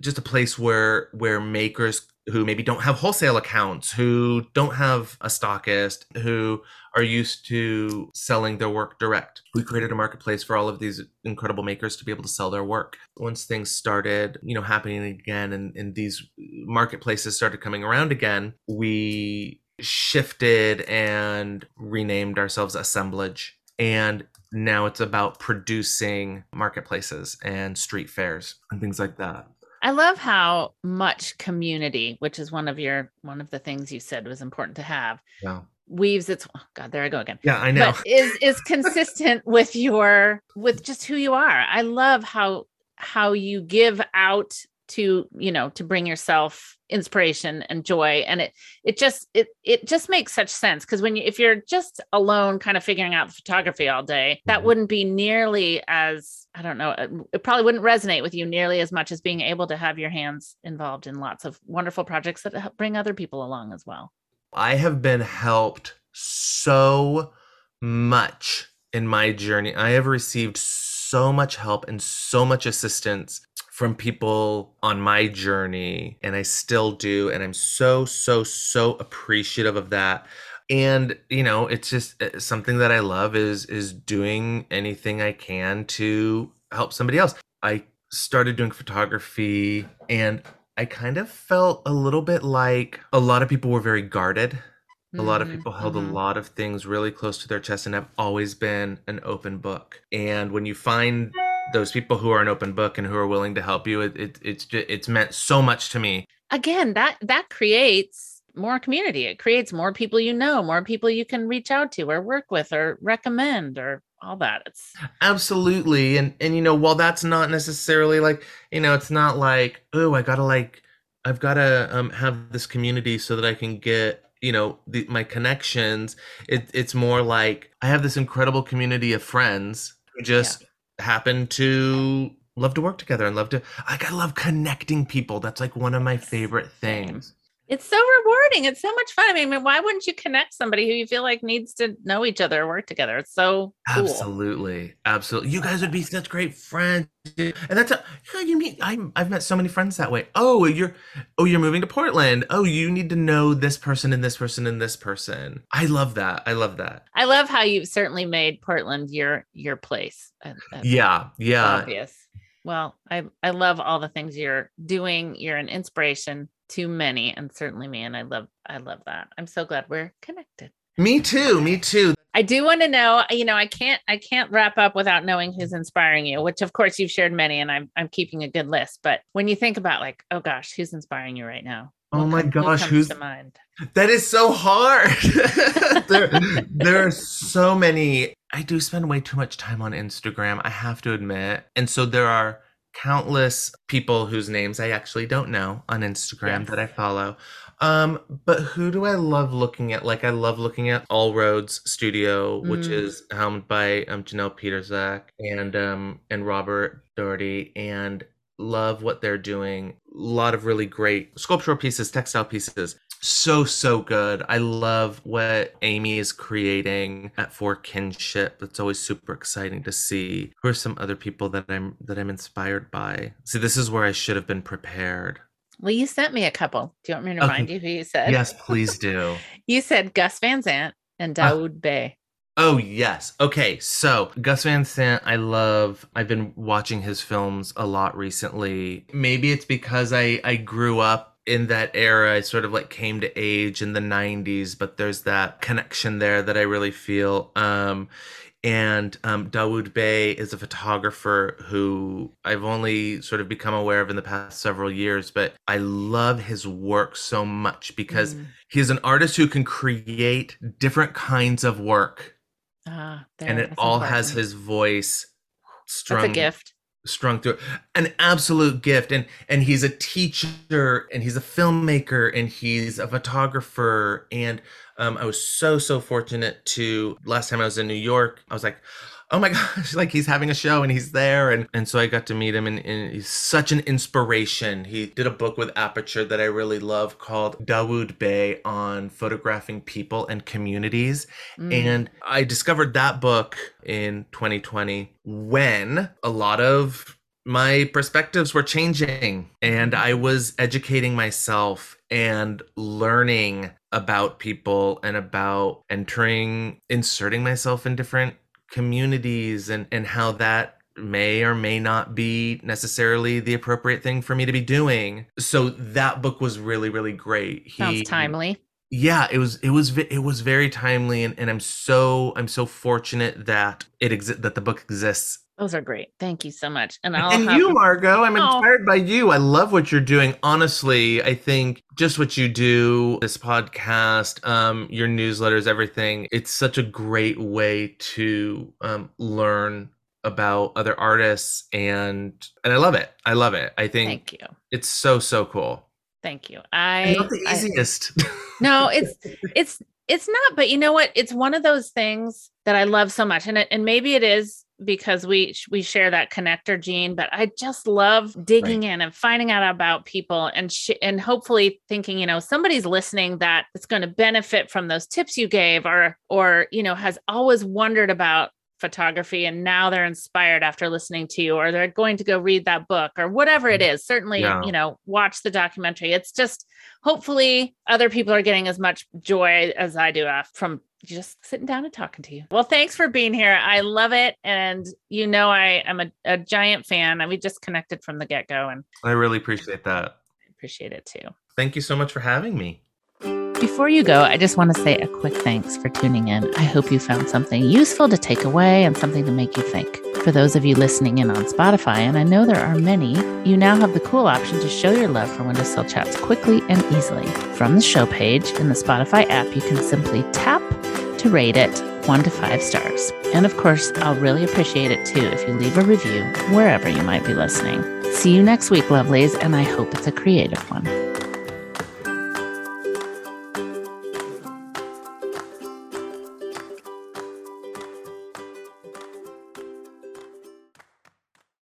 just a place where where makers who maybe don't have wholesale accounts, who don't have a stockist, who are used to selling their work direct. We created a marketplace for all of these incredible makers to be able to sell their work. Once things started, you know, happening again and, and these marketplaces started coming around again, we shifted and renamed ourselves Assemblage. And now it's about producing marketplaces and street fairs and things like that. I love how much community, which is one of your one of the things you said was important to have, Yeah. Weaves its oh God, there I go again. Yeah, I know. But is is consistent with your with just who you are. I love how how you give out to you know to bring yourself inspiration and joy and it it just it it just makes such sense because when you if you're just alone kind of figuring out the photography all day that Mhm. wouldn't be nearly as i don't know it, it probably wouldn't resonate with you nearly as much as being able to have your hands involved in lots of wonderful projects that help bring other people along as well I have been helped so much in my journey. I have received so much help and so much assistance from people on my journey, and I still do. And I'm so, so, so appreciative of that. And you know, it's just uh, something that I love is is doing anything I can to help somebody else. I started doing photography and I kind of felt a little bit like a lot of people were very guarded. A lot of Mhm, people held mhm. a lot of things really close to their chest, and I've always been an open book. And when you find those people who are an open book and who are willing to help you, it, it it's ju- it's meant so much to me. again that that creates more community it creates more people you know more people you can reach out to or work with or recommend or all that it's Absolutely. And and you know, while that's not necessarily like, you know, it's not like, oh, I gotta like I've gotta um have this community so that I can get, you know, the my connections. It it's more like I have this incredible community of friends who just happen to love to work together and love to like I love connecting people. That's like one of my favorite things. It's so rewarding it's so much fun i mean why wouldn't you connect somebody who you feel like needs to know each other or work together it's so cool Absolutely, absolutely. You guys would be such great friends, and that's a, you, meet. I'm, I've met so many friends that way. Oh, you're, oh, you're moving to Portland. Oh, you need to know this person and this person and this person. I love that. I love that. i love how you've certainly made portland your your place that's Yeah, yeah. obvious well i i love all the things you're doing you're an inspiration to many and certainly me and i love i love that i'm so glad we're connected Me too. Me too. I do want to know, you know, I can't I can't wrap up without knowing who's inspiring you, which of course you've shared many and I'm I'm keeping a good list. But when you think about like, oh gosh, who's inspiring you right now? Oh What my gosh, who's- to mind? That is so hard. there, there are so many. I do spend way too much time on Instagram, I have to admit. And so there are countless people whose names I actually don't know on Instagram Yes. that I follow. Um, but who do I love looking at? Like I love looking at All Roads Studio, which Mm. is helmed by um, Janelle Pietrzak and um, and Robert Doherty, and love what they're doing. A lot of really great sculptural pieces, textile pieces. So so good. I love what Amy is creating at For Kinship. It's always super exciting to see. Who are some other people that I'm that I'm inspired by? See, this is where I should have been prepared. Well, you sent me a couple. Do you want me to Okay. remind you who you said? Yes, please do. You said Gus Van Sant and. Uh, Dawoud Bey. Oh yes. Okay, so Gus Van Sant, I love. I've been watching his films a lot recently. Maybe it's because I I grew up in that era. I sort of like came to age in the 90s, but there's that connection there that I really feel. Um and um, Dawoud Bey is a photographer who I've only sort of become aware of in the past several years, but I love his work so much because Mm. he's an artist who can create different kinds of work Ah, and it all has his voice strung That's a gift. Strung through an absolute gift. And and he's a teacher and he's a filmmaker and he's a photographer. And um, i was so so fortunate to last time i was in new york i was like oh my gosh like he's having a show and he's there and and so i got to meet him and, and he's such an inspiration he did a book with aperture that i really love called dawoud bey on photographing people and communities Mm. and I discovered that book in 2020 when a lot of my perspectives were changing and I was educating myself and learning about people and about entering, inserting myself in different communities and, and how that may or may not be necessarily the appropriate thing for me to be doing. So that book was really, really great. Sounds timely. yeah it was it was it was very timely and, and i'm so i'm so fortunate that it exi- that the book exists Those are great. Thank you so much. And I'll and have you margot i'm Oh. inspired by you i love what you're doing honestly i think just what you do this podcast um your newsletters everything it's such a great way to um learn about other artists and and I love it. I love it. I think Thank you. it's so so cool. Thank you. And I, not the I- easiest. no, it's it's it's not, but you know what? It's one of those things that I love so much. And it, and maybe it is because we we share that connector gene, but I just love digging in and finding out about people and sh- and hopefully thinking, you know, somebody's listening that it's going to benefit from those tips you gave or or you know, has always wondered about photography and now they're inspired after listening to you or they're going to go read that book or whatever it is certainly Yeah. you know watch the documentary it's just hopefully other people are getting as much joy as I do uh, from just sitting down and talking to you. Well, thanks for being here. I love it. And you know, I am a, a giant fan and we just connected from the get go and I really appreciate that. I appreciate it too. Thank you so much for having me. Before you go, I just want to say a quick thanks for tuning in. I hope you found something useful to take away and something to make you think. For those of you listening in on Spotify, and I know there are many, you now have the cool option to show your love for Windowsill Chats quickly and easily. From the show page in the Spotify app, you can simply tap to rate it one to five stars. And of course, I'll really appreciate it too if you leave a review wherever you might be listening. See you next week, lovelies, and I hope it's a creative one.